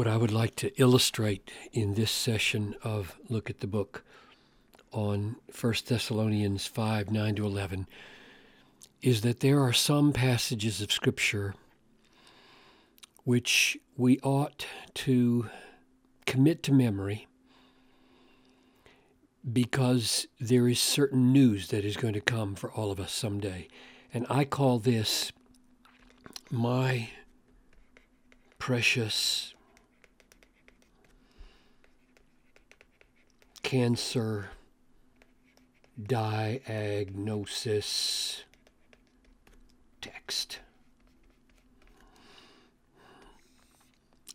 what I would like to illustrate in this session of Look at the Book on 1 Thessalonians 5 9 to 11 is that there are some passages of Scripture which we ought to commit to memory because there is certain news that is going to come for all of us someday. And I call this my precious cancer diagnosis text.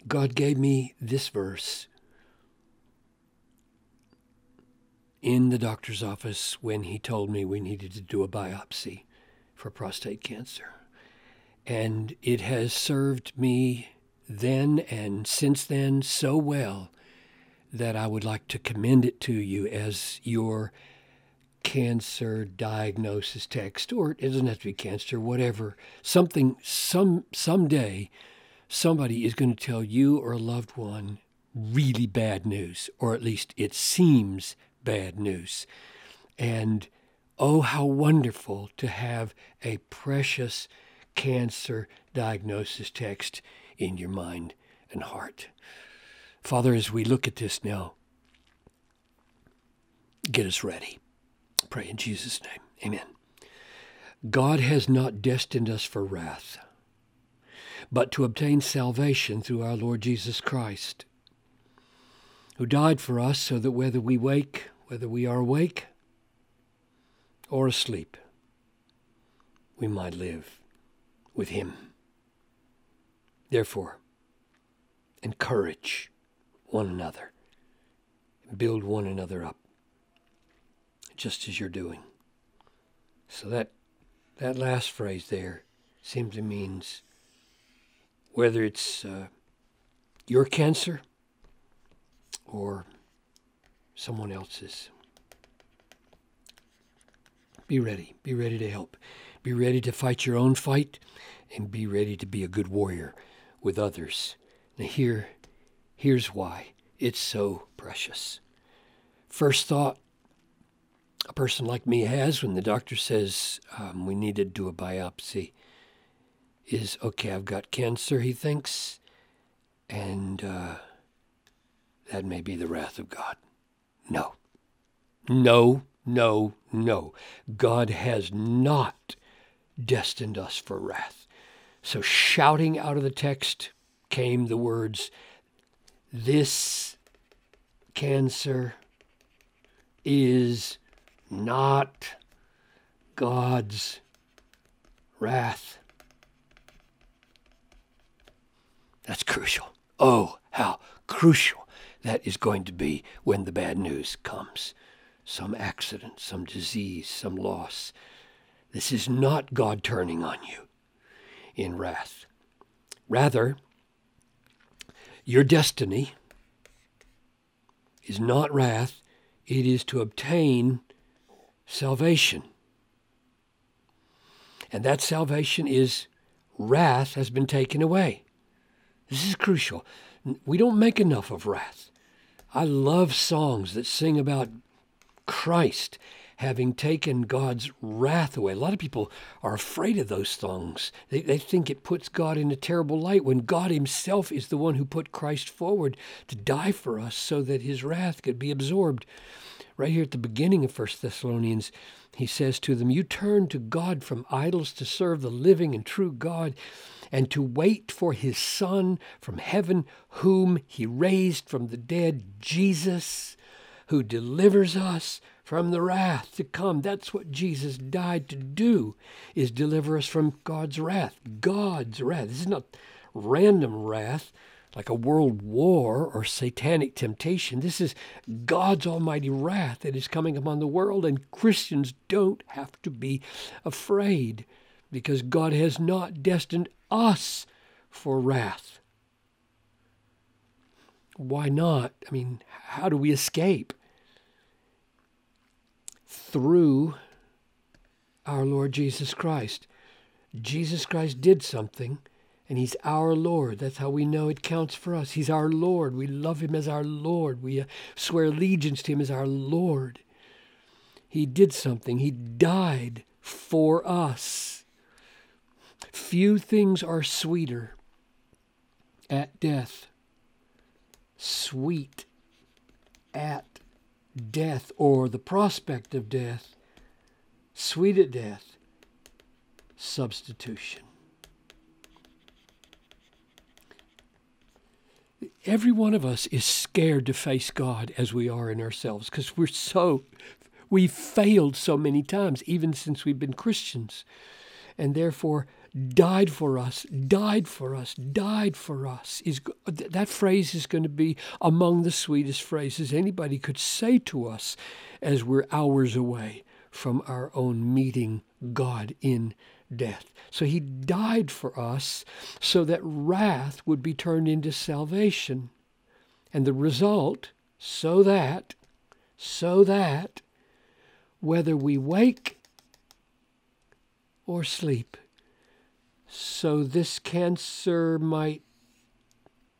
God gave me this verse in the doctor's office when he told me we needed to do a biopsy for prostate cancer. And it has served me then and since then so well that I would like to commend it to you as your cancer diagnosis text, or it doesn't have to be cancer, whatever. Something, some someday, somebody is going to tell you or a loved one really bad news, or at least it seems bad news. And oh, how wonderful to have a precious cancer diagnosis text in your mind and heart. Father, as we look at this now, get us ready. Pray in Jesus' name. Amen. God has not destined us for wrath, but to obtain salvation through our Lord Jesus Christ, who died for us so that whether we wake, whether we are awake or asleep, we might live with him. Therefore, encourage one another build one another up, just as you're doing. So that that last phrase there simply means whether it's uh, your cancer or someone else's. Be ready. Be ready to help. Be ready to fight your own fight and be ready to be a good warrior with others. Now, here Here's why it's so precious. First thought a person like me has when the doctor says um, we need to do a biopsy is okay, I've got cancer, he thinks, and uh, that may be the wrath of God. No. No, no, no. God has not destined us for wrath. So, shouting out of the text came the words, this cancer is not God's wrath. That's crucial. Oh, how crucial that is going to be when the bad news comes. Some accident, some disease, some loss. This is not God turning on you in wrath. Rather, your destiny is not wrath, it is to obtain salvation. And that salvation is wrath has been taken away. This is crucial. We don't make enough of wrath. I love songs that sing about Christ having taken God's wrath away. A lot of people are afraid of those things. They, they think it puts God in a terrible light when God Himself is the one who put Christ forward to die for us so that His wrath could be absorbed. Right here at the beginning of 1 Thessalonians, he says to them, You turn to God from idols to serve the living and true God and to wait for his Son from heaven, whom he raised from the dead, Jesus, who delivers us from the wrath to come. That's what Jesus died to do, is deliver us from God's wrath. God's wrath. This is not random wrath like a world war or satanic temptation. This is God's almighty wrath that is coming upon the world, and Christians don't have to be afraid because God has not destined us for wrath. Why not? I mean, how do we escape? through our Lord Jesus Christ. Jesus Christ did something And He's our Lord. That's how we know it counts for us. He's our Lord. We love Him as our Lord. We uh, swear allegiance to Him as our Lord. He did something, He died for us. Few things are sweeter at death, sweet at death or the prospect of death, sweet at death, substitution. Every one of us is scared to face God as we are in ourselves because we're so, we've failed so many times, even since we've been Christians. And therefore, died for us, died for us, died for us. Is uh, that phrase is going to be among the sweetest phrases anybody could say to us as we're hours away from our own meeting God in death. So he died for us so that wrath would be turned into salvation. And the result, so that, so that, whether we wake or sleep, so this cancer might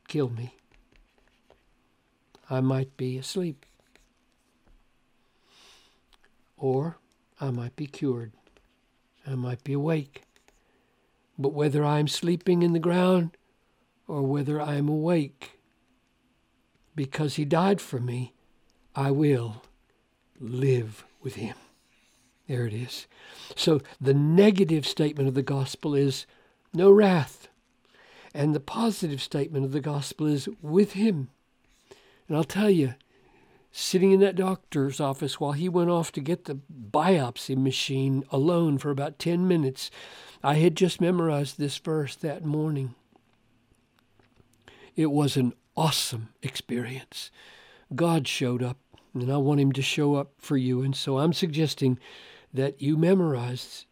kill me. I might be asleep. Or I might be cured. I might be awake. But whether I'm sleeping in the ground or whether I'm awake, because he died for me, I will live with him. There it is. So the negative statement of the gospel is no wrath. And the positive statement of the gospel is with him. And I'll tell you, sitting in that doctor's office while he went off to get the biopsy machine alone for about 10 minutes, I had just memorized this verse that morning. It was an awesome experience. God showed up, and I want him to show up for you. And so I'm suggesting that you memorize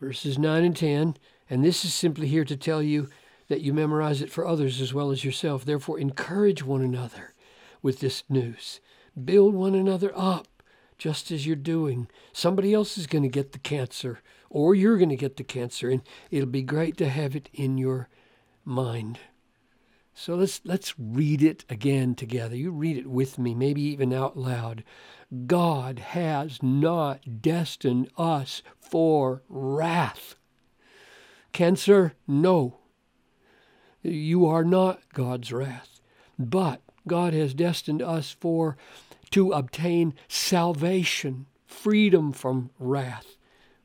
verses 9 and 10 and this is simply here to tell you that you memorize it for others as well as yourself. Therefore, encourage one another with this news. Build one another up just as you're doing. Somebody else is going to get the cancer, or you're going to get the cancer, and it'll be great to have it in your mind. So let's let's read it again together. You read it with me, maybe even out loud. God has not destined us for wrath Cancer, no. You are not God's wrath. But God has destined us for to obtain salvation, freedom from wrath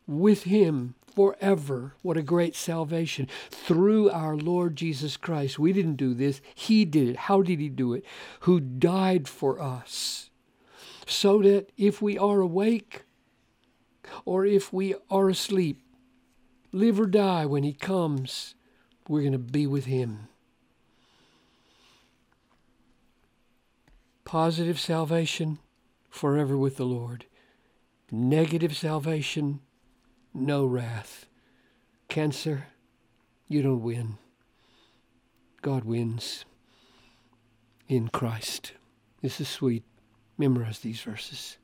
with him forever. What a great salvation through our Lord Jesus Christ. We didn't do this, he did it. How did he do it? Who died for us so that if we are awake or if we are asleep, live or die, when He comes, we're going to be with Him. Positive salvation, forever with the Lord. Negative salvation, no wrath. Cancer, you don't win. God wins in Christ. This is sweet. Memorize these verses.